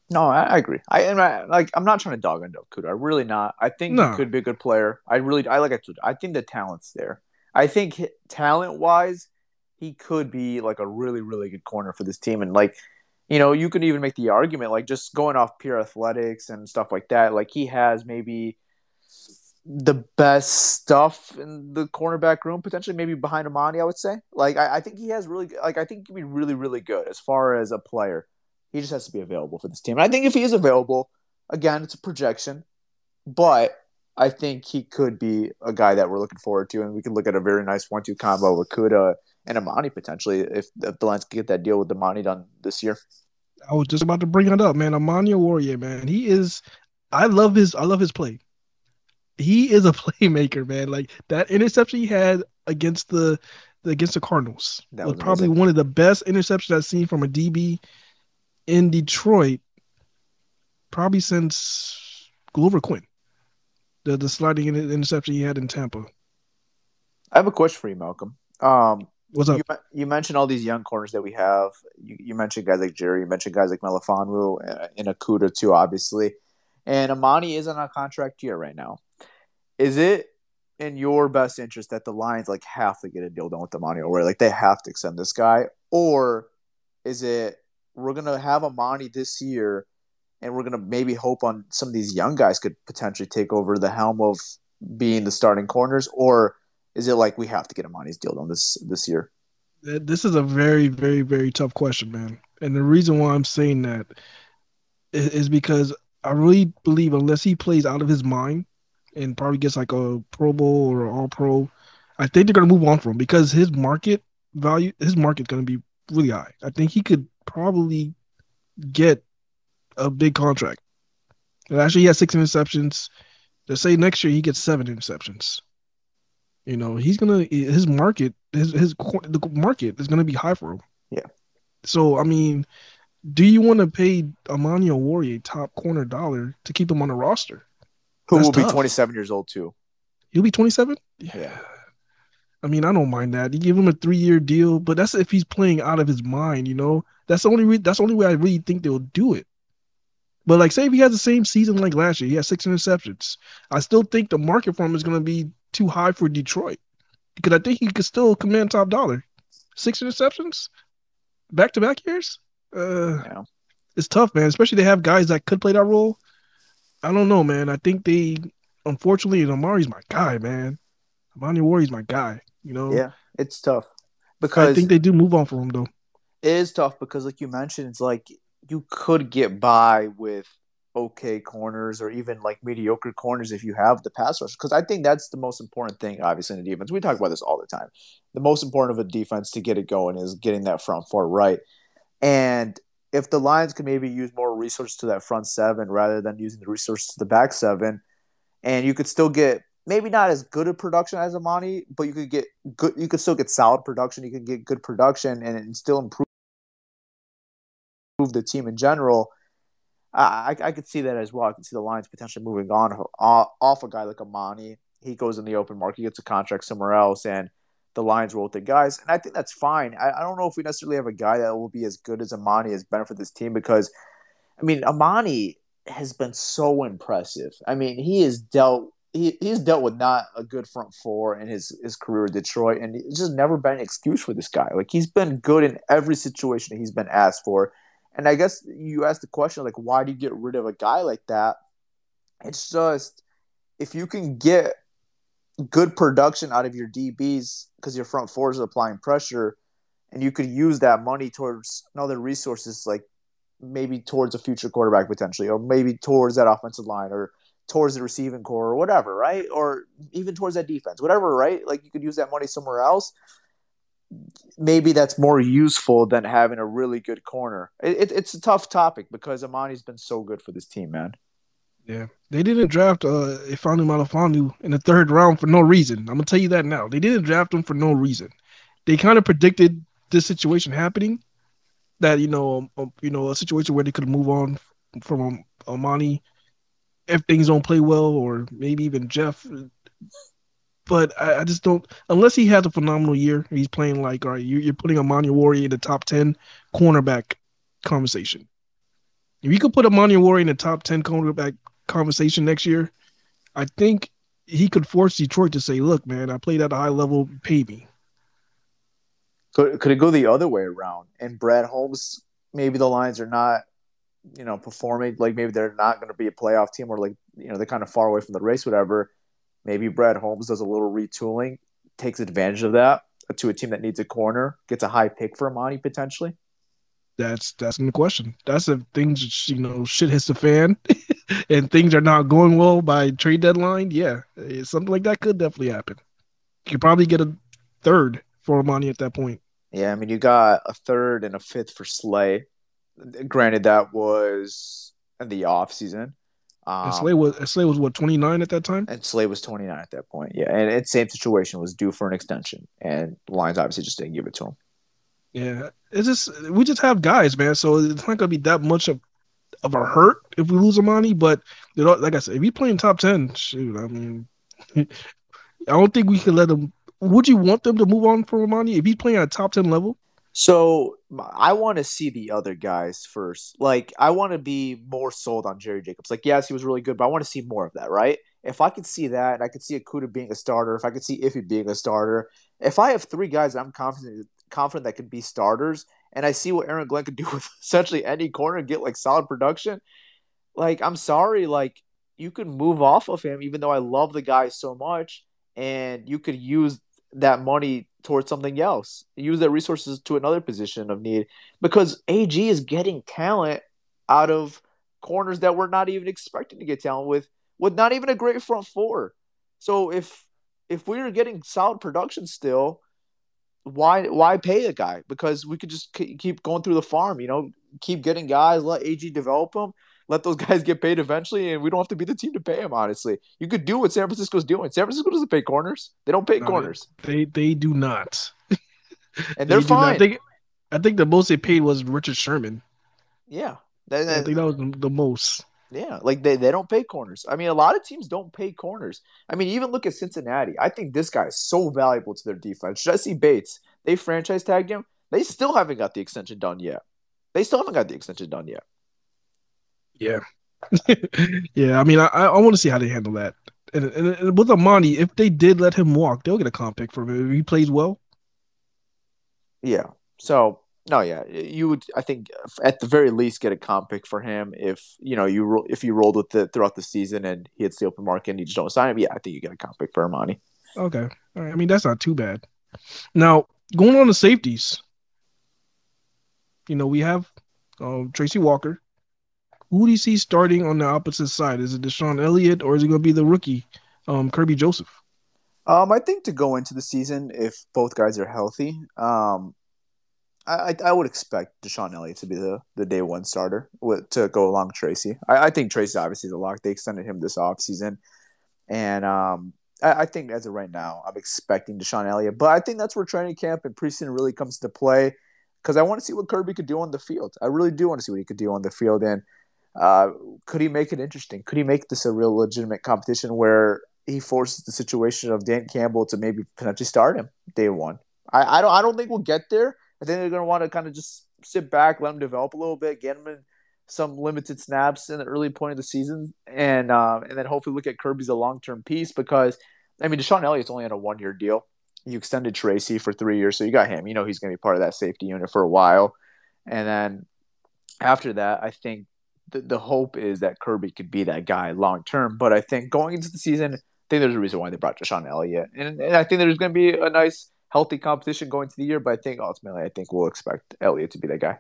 No, I, I agree. I, I, like. I'm not trying to dog on Okudah. I'm really not. I think no. he could be a good player. I really. I like it. I think the talent's there. I think talent wise, he could be like a really, really good corner for this team. And like, you know, you could even make the argument like just going off pure athletics and stuff like that. Like he has maybe the best stuff in the cornerback room, potentially maybe behind Amani. I would say. Like I, I think he has really like I think he could be really, really good as far as a player. He just has to be available for this team. And I think if he is available, again, it's a projection, but I think he could be a guy that we're looking forward to, and we can look at a very nice one-two combo with Kuda and Amani potentially if, if the Lions can get that deal with Amani done this year. I was just about to bring it up, man. Amani Warrior, man. He is. I love his. I love his play. He is a playmaker, man. Like that interception he had against the, the against the Cardinals that was, was probably one of the best interceptions I've seen from a DB in Detroit probably since Glover Quin. The the sliding interception he had in Tampa. I have a question for you, Malcolm. Um, What's up? You, you, mentioned all these young corners that we have. You, you mentioned guys like Jerry. You mentioned guys like Melifonwu and Okudah too, obviously. And Amani is on a contract year right now. Is it in your best interest that the Lions like have to get a deal done with Amani, or like they have to extend this guy, or is it we're gonna have Amani this year, and we're gonna maybe hope on some of these young guys could potentially take over the helm of being the starting corners, or is it like we have to get Amani's deal done this this year? This is a very, very, very tough question, man. And the reason why I'm saying that is because I really believe unless he plays out of his mind and probably gets like a Pro Bowl or All Pro, I think they're gonna move on from him because his market value, his market's gonna be really high. I think he could probably get a big contract. And actually, he has six interceptions. Let's say next year he gets seven interceptions. You know, he's gonna his market his his the market is gonna be high for him. Yeah. So I mean, do you want to pay Amani Warrior top corner dollar to keep him on the roster? Who That's will tough. be 27 years old too? He'll be 27. Yeah. I mean, I don't mind that. You give him a three year deal, but that's if he's playing out of his mind. You know, that's the only re- that's the only way I really think they'll do it. But like, say if he has the same season like last year, he has six interceptions. I still think the market for him is going to be too high for Detroit because I think he could still command top dollar. Six interceptions, back to back years. Uh, yeah. It's tough, man. Especially they have guys that could play that role. I don't know, man. I think they, unfortunately, Amari's my guy, man. Amani Warrior's my guy. You know. Yeah, it's tough. because I think they do move on from him though. it is tough because, like you mentioned, it's like you could get by with okay corners or even like mediocre corners if you have the pass rush. Because I think that's the most important thing, obviously, in the defense. We talk about this all the time. The most important of a defense to get it going is getting that front four right. And if the Lions could maybe use more resources to that front seven rather than using the resources to the back seven, and you could still get maybe not as good a production as Amani, but you could get good. You could still get solid production. You could get good production and, still improve improve the team in general. I, I could see that as well. I could see the Lions potentially moving on off a guy like Amani. He goes in the open market, gets a contract somewhere else, and the Lions roll with the guys. And I think that's fine. I, I don't know if we necessarily have a guy that will be as good as Amani as benefit this team because, I mean, Amani has been so impressive. I mean, he has dealt he, he's dealt with not a good front four in his, his career at Detroit, and it's just never been an excuse for this guy. Like he's been good in every situation he's been asked for. And I guess you asked the question like, why do you get rid of a guy like that? It's just if you can get good production out of your DBs because your front four is applying pressure, and you could use that money towards other resources like maybe towards a future quarterback potentially, or maybe towards that offensive line, or towards the receiving core, or whatever, right? Or even towards that defense, whatever, right? Like you could use that money somewhere else maybe that's more useful than having a really good corner. It, it, it's a tough topic because Amani's been so good for this team, man. Yeah, they didn't draft uh Ifeatu Melifonwu in the third round for no reason. I'm gonna tell you that now. They didn't draft him for no reason. They kind of predicted this situation happening, that you know, um, um, you know, a situation where they could move on from um, Amani if things don't play well, or maybe even Jeff but I, I, just don't. Unless he has a phenomenal year, he's playing like all right. You, you're putting Amani Oruwariye in the top ten cornerback conversation. If you could put Amani Oruwariye in the top ten cornerback conversation next year, I think he could force Detroit to say, "Look, man, I played at a high level. Pay me." Could could it go the other way around? And Brad Holmes, maybe the Lions are not, you know, performing like maybe they're not going to be a playoff team or like you know they're kind of far away from the race, whatever Maybe Brad Holmes does a little retooling, takes advantage of that to a team that needs a corner, gets a high pick for Amani potentially. That's that's the question. That's if things you know shit hits the fan, and things are not going well by trade deadline. Yeah, eh, something like that could definitely happen. You could probably get a third for Amani at that point. Yeah, I mean you got a third and a fifth for Slay. Granted, that was in the off season. Um, and Slay was Slay was what twenty nine at that time. And Slay was twenty nine at that point. Yeah, and it's same situation was due for an extension, and Lions obviously just didn't give it to him. Yeah, it's just we just have guys, man. So it's not gonna be that much of of a hurt if we lose Amani. But you know, like I said, if he's playing top ten, shoot, I mean, I don't think we can let him. Would you want them to move on from Amani if he's playing at a top ten level? So I want to see the other guys first. Like I want to be more sold on Jerry Jacobs. Like yes, he was really good, but I want to see more of that, right? If I could see that, and I could see Okudah being a starter, if I could see Iffy being a starter, if I have three guys that I'm confident confident that could be starters, and I see what Aaron Glenn could do with essentially any corner and get like solid production, like I'm sorry, like you could move off of him, even though I love the guy so much, and you could use that money towards something else. Use their resources to another position of need because AG is getting talent out of corners that we're not even expecting to get talent with, with not even a great front four. So if if we are getting solid production still, why why pay a guy? Because we could just keep going through the farm, you know, keep getting guys, let AG develop them, let those guys get paid eventually, and we don't have to be the team to pay them. Honestly, you could do what San Francisco's doing. San Francisco doesn't pay corners; they don't pay no, corners. They they do not, and they're they fine. I think I think the most they paid was Richard Sherman. Yeah, that, that, I think that was the, most. Yeah, like they, they don't pay corners. I mean, a lot of teams don't pay corners. I mean, even look at Cincinnati. I think this guy is so valuable to their defense. Jessie Bates, they franchise tagged him. They still haven't got the extension done yet. They still haven't got the extension done yet. Yeah, yeah. I mean, I I want to see how they handle that. And, and, and, with Amani, if they did let him walk, they'll get a comp pick for him if he plays well. Yeah. So no, yeah, you would. I think at the very least get a comp pick for him if you know you if you rolled with it throughout the season and he hits the open market and you just don't sign him. Yeah, I think you get a comp pick for Amani. Okay, I mean that's not too bad. Now going on the safeties. You know, we have um, Tracy Walker. Who do you see starting on the opposite side? Is it DeShon Elliott or is it going to be the rookie, um, Kerby Joseph? Um, I think to go into the season, if both guys are healthy, um, I, I would expect DeShon Elliott to be the, the day one starter with, to go along Tracy. I, I think Tracy obviously is a lock. They extended him this offseason. And um, I, I, think as of right now, I'm expecting DeShon Elliott. But I think that's where training camp and preseason really comes to play because I want to see what Kerby could do on the field. I really do want to see what he could do on the field. And uh, could he make it interesting? Could he make this a real legitimate competition where he forces the situation of Dan Campbell to maybe potentially start him day one? I, I don't I don't think we'll get there I think they're going to want to kind of just sit back, let him develop a little bit, get him in some limited snaps in the early point of the season, and uh, and then hopefully look at Kerby's a long term piece because I mean DeShon Elliott's only on a one year deal. You extended Tracy for three years, so you got him. You know he's going to be part of that safety unit for a while, and then after that, I think the, the hope is that Kerby could be that guy long term. But I think going into the season, I think there's a reason why they brought DeShon Elliott, and, and I think there's going to be a nice healthy competition going into the year. But I think ultimately, I think we'll expect Elliott to be that guy.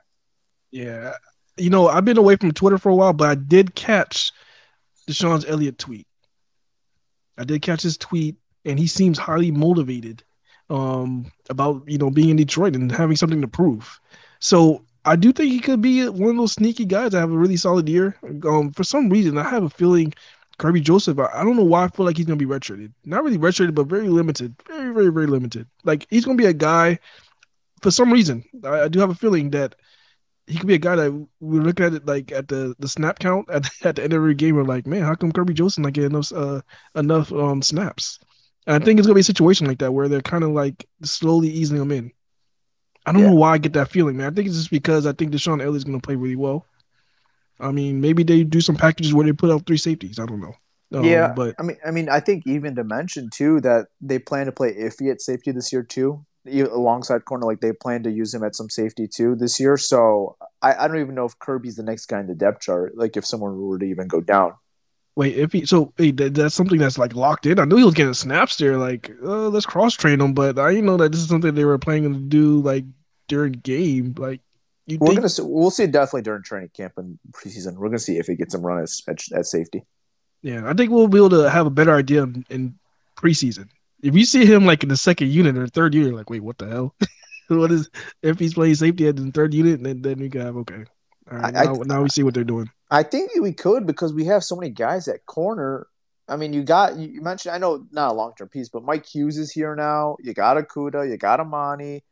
Yeah, you know, I've been away from Twitter for a while, but I did catch DeShon's Elliott tweet. I did catch his tweet, and he seems highly motivated um, about you know being in Detroit and having something to prove. So I do think he could be one of those sneaky guys that have a really solid year. Um, for some reason, I have a feeling Kerby Joseph, I, I, don't know why I feel like he's gonna be redshirted. Not really redshirted, but very limited. Very, very, very limited. Like he's gonna be a guy for some reason. I, I do have a feeling that he could be a guy that we look at it like at the the snap count at, at the end of every game. We're like, man, how come Kerby Joseph not getting enough uh, enough um snaps? And I think it's gonna be a situation like that where they're kind of like slowly easing him in. I don't yeah. know why I get that feeling, man. I think it's just because I think DeShon Elliott's gonna play really well. I mean, maybe they do some packages where they put out three safeties. I don't know. Um, yeah, but I mean, I mean, I think even to mention too that they plan to play Iffy at safety this year too, alongside corner. Like they plan to use him at some safety too this year. So I, I don't even know if Kerby's the next guy in the depth chart. Like if someone were to even go down. Wait, if he so hey, that, that's something that's like locked in. I knew he was getting snaps there. Like, uh, let's cross train him, but I didn't know that this is something they were planning to do like during game. Like, you we're think... gonna see, we'll see definitely during training camp and preseason. We're gonna see if he gets some run at, at, at safety. Yeah, I think we'll be able to have a better idea in preseason. If you see him like in the second unit or third unit, like, wait, what the hell? what is if he's playing safety at the third unit, then then we can have okay. All right, I, now, I, now we see what they're doing. I think we could because we have so many guys at corner. I mean, you got you mentioned. I know not a long term piece, but Mike Hughes is here now. You got Okudah, you got Amani.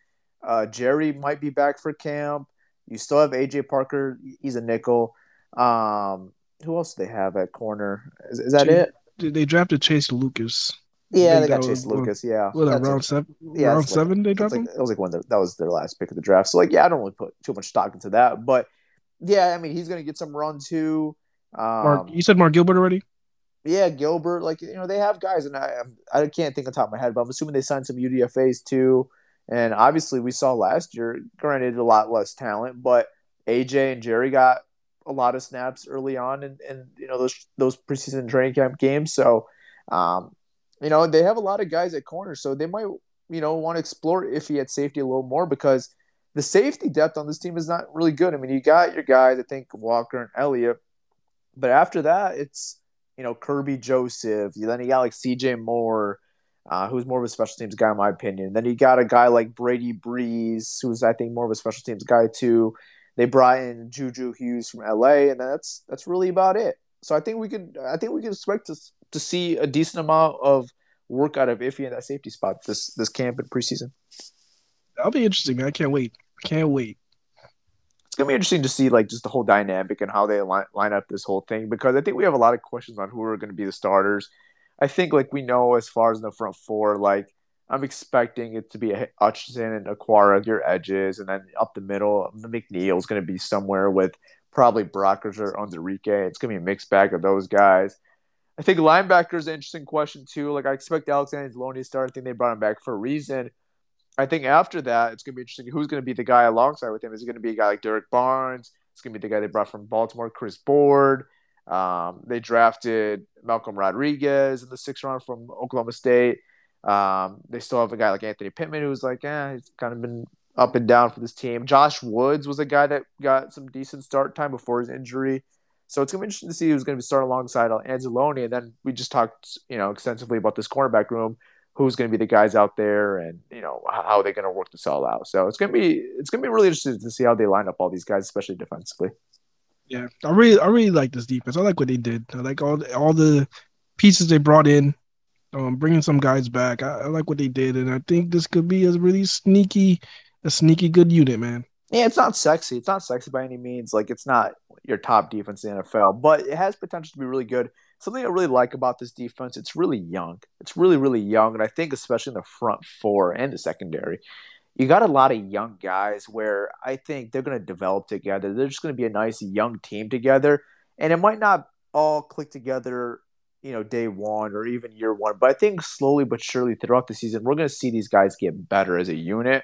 Uh, Jerry might be back for camp. You still have AJ Parker. He's a nickel. Um, who else do they have at corner? Is, is that Chase, it? They drafted Chase Lucas. Yeah, they got Chase Lucas. Yeah, what, round seven? Yeah, round seven. Like, they drafted. Like, that was like one. That, that was their last pick of the draft. So like, yeah, I don't really put too much stock into that, but yeah, I mean, he's gonna get some run too. Um, Mark, you said Mark Gilbert already. Yeah, Gilbert. Like you know, they have guys, and I I can't think on top of my head, but I'm assuming they signed some UDFA's too. And obviously, we saw last year. Granted, a lot less talent, but AJ and Jerry got a lot of snaps early on and you know those those preseason training camp games. So, um, you know they have a lot of guys at corner, so they might you know want to explore if he had safety a little more because the safety depth on this team is not really good. I mean, you got your guys, I think Walker and Elliott, but after that, it's you know Kerby Joseph. Then you got like C.J. Moore. Uh, who's more of a special teams guy in my opinion. Then you got a guy like Brady Breeze, who's I think more of a special teams guy too. They brought in Juju Hughes from LA, and that's that's really about it. So I think we could I think we can expect to to see a decent amount of work out of Iffy in that safety spot this this camp and preseason. That'll be interesting, man. I can't wait. Can't wait. It's gonna be interesting to see like just the whole dynamic and how they line, line up this whole thing because I think we have a lot of questions on who are going to be the starters. I think like we know as far as the front four, like I'm expecting it to be a Hutchinson and Okwara your edges, and then up the middle, McNeill is going to be somewhere with probably Brockers or Onwuzurike. It's going to be a mixed bag of those guys. I think linebacker is an interesting question too. Like I expect Alexander Anzalone to start. I think they brought him back for a reason. I think after that, it's going to be interesting. Who's going to be the guy alongside with him? Is it going to be a guy like Derrick Barnes? It's going to be the guy they brought from Baltimore, Chris Board. Um, they drafted Malcolm Rodriguez in the sixth round from Oklahoma State. Um, they still have a guy like Anthony Pittman who's like, yeah, he's kind of been up and down for this team. Josh Woods was a guy that got some decent start time before his injury. So it's gonna be interesting to see who's gonna be starting alongside Anzalone. And then we just talked, you know, extensively about this cornerback room, who's gonna be the guys out there, and you know how they're gonna work this all out. So it's gonna be it's gonna be really interesting to see how they line up all these guys, especially defensively. Yeah, I really I really like this defense. I like what they did. I like all all the pieces they brought in, um, bringing some guys back. I, I like what they did, and I think this could be a really sneaky, a sneaky good unit, man. Yeah, it's not sexy. It's not sexy by any means. Like it's not your top defense in the NFL, but it has potential to be really good. Something I really like about this defense, it's really young. It's really, really young. And I think especially in the front four and the secondary, you got a lot of young guys where I think they're gonna develop together. They're just gonna be a nice young team together. And it might not all click together, you know, day one or even year one. But I think slowly but surely throughout the season, we're gonna see these guys get better as a unit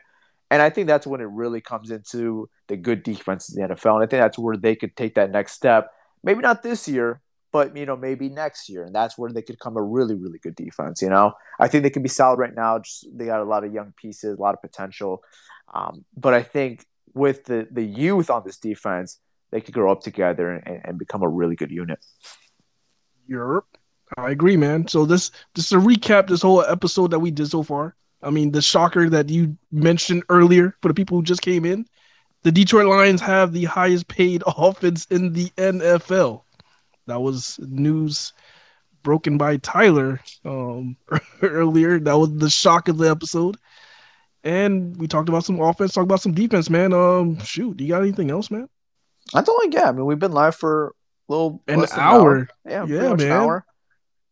and I think that's when it really comes into the good defenses in the NFL. And I think that's where they could take that next step. Maybe not this year, but you know, maybe next year. And that's where they could come a really, really good defense. You know, I think they can be solid right now. Just they got a lot of young pieces, a lot of potential. Um, but I think with the the youth on this defense, they could grow up together and, and become a really good unit. Europe. I agree, man. So this just to recap this whole episode that we did so far. I mean, the shocker that you mentioned earlier for the people who just came in, the Detroit Lions have the highest paid offense in the NFL. That was news broken by Tyler um, earlier. That was the shock of the episode. And we talked about some offense, talked about some defense, man. Um, shoot, do you got anything else, man? That's all I got. I mean, we've been live for a little an hour. An hour. Yeah, yeah, man.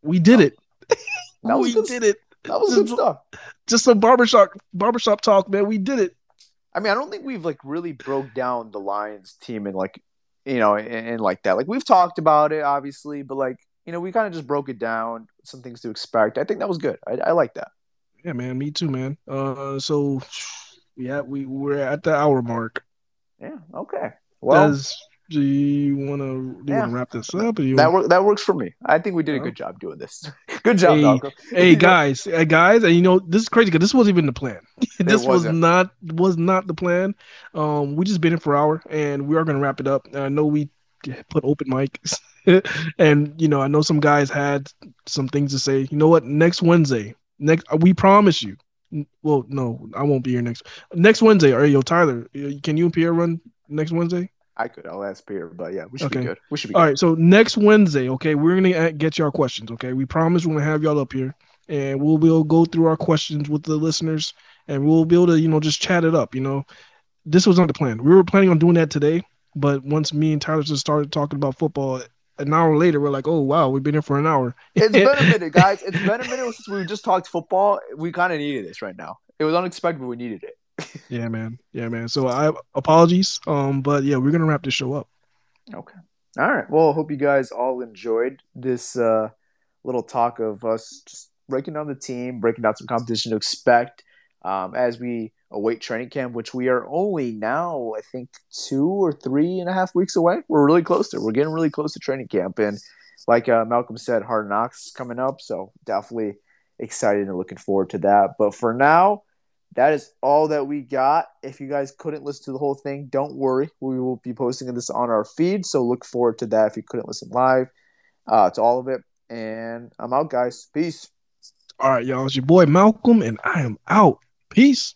We did it. That was we good. did it. That was good stuff. Just some barbershop barbershop talk, man. We did it. I mean, I don't think we've like really broke down the Lions team and like, you know, and, and like that. Like we've talked about it, obviously, but like, you know, we kind of just broke it down, some things to expect. I think that was good. I, I like that. Yeah, man. Me too, man. Uh, so yeah, we we're at the hour mark. Yeah. Okay. Well, Does do you want to do you Yeah. want to wrap this up? That work that works for me. I think we did a good job doing this. good job, Hey, Malcolm. hey guys, hey guys, and you know this is crazy because this wasn't even the plan. this was wasn't. was not the plan. Um, we just been in for an hour, and we are gonna wrap it up. I know we put open mics, and you know I know some guys had some things to say. You know what? Next Wednesday, next we promise you. Well, no, I won't be here next next Wednesday. All right, yo, Tyler, uh, can you and Pierre run next Wednesday? I could. I'll ask Pierre, but yeah, we should Okay. be good. We should be All good. right, so next Wednesday, okay, we're gonna get y'all questions. Okay, we promise we're gonna have y'all up here, and we'll be able to go through our questions with the listeners, and we'll be able to, you know, just chat it up. You know, this was not the plan. We were planning on doing that today, but once me and Tyler just started talking about football, an hour later, we're like, oh wow, we've been here for an hour. It's been a minute, guys. It's been a minute since we just talked football. We kind of needed this right now. It was unexpected, but we needed it. Yeah, man. Yeah, man. So I apologies, um, but yeah, we're gonna wrap this show up. Okay. All right. Well, I hope you guys all enjoyed this uh, little talk of us just breaking down the team, breaking down some competition to expect um, as we await training camp, which we are only now, I think, two or three and a half weeks away. We're really close to. We're getting really close to training camp, and like uh, Malcolm said, Hard Knocks coming up, so definitely excited and looking forward to that. But for now, that is all that we got. If you guys couldn't listen to the whole thing, don't worry. We will be posting this on our feed, so look forward to that if you couldn't listen live uh, to all of it. And I'm out, guys. Peace. All right, y'all. It's your boy Malcolm, and I am out. Peace.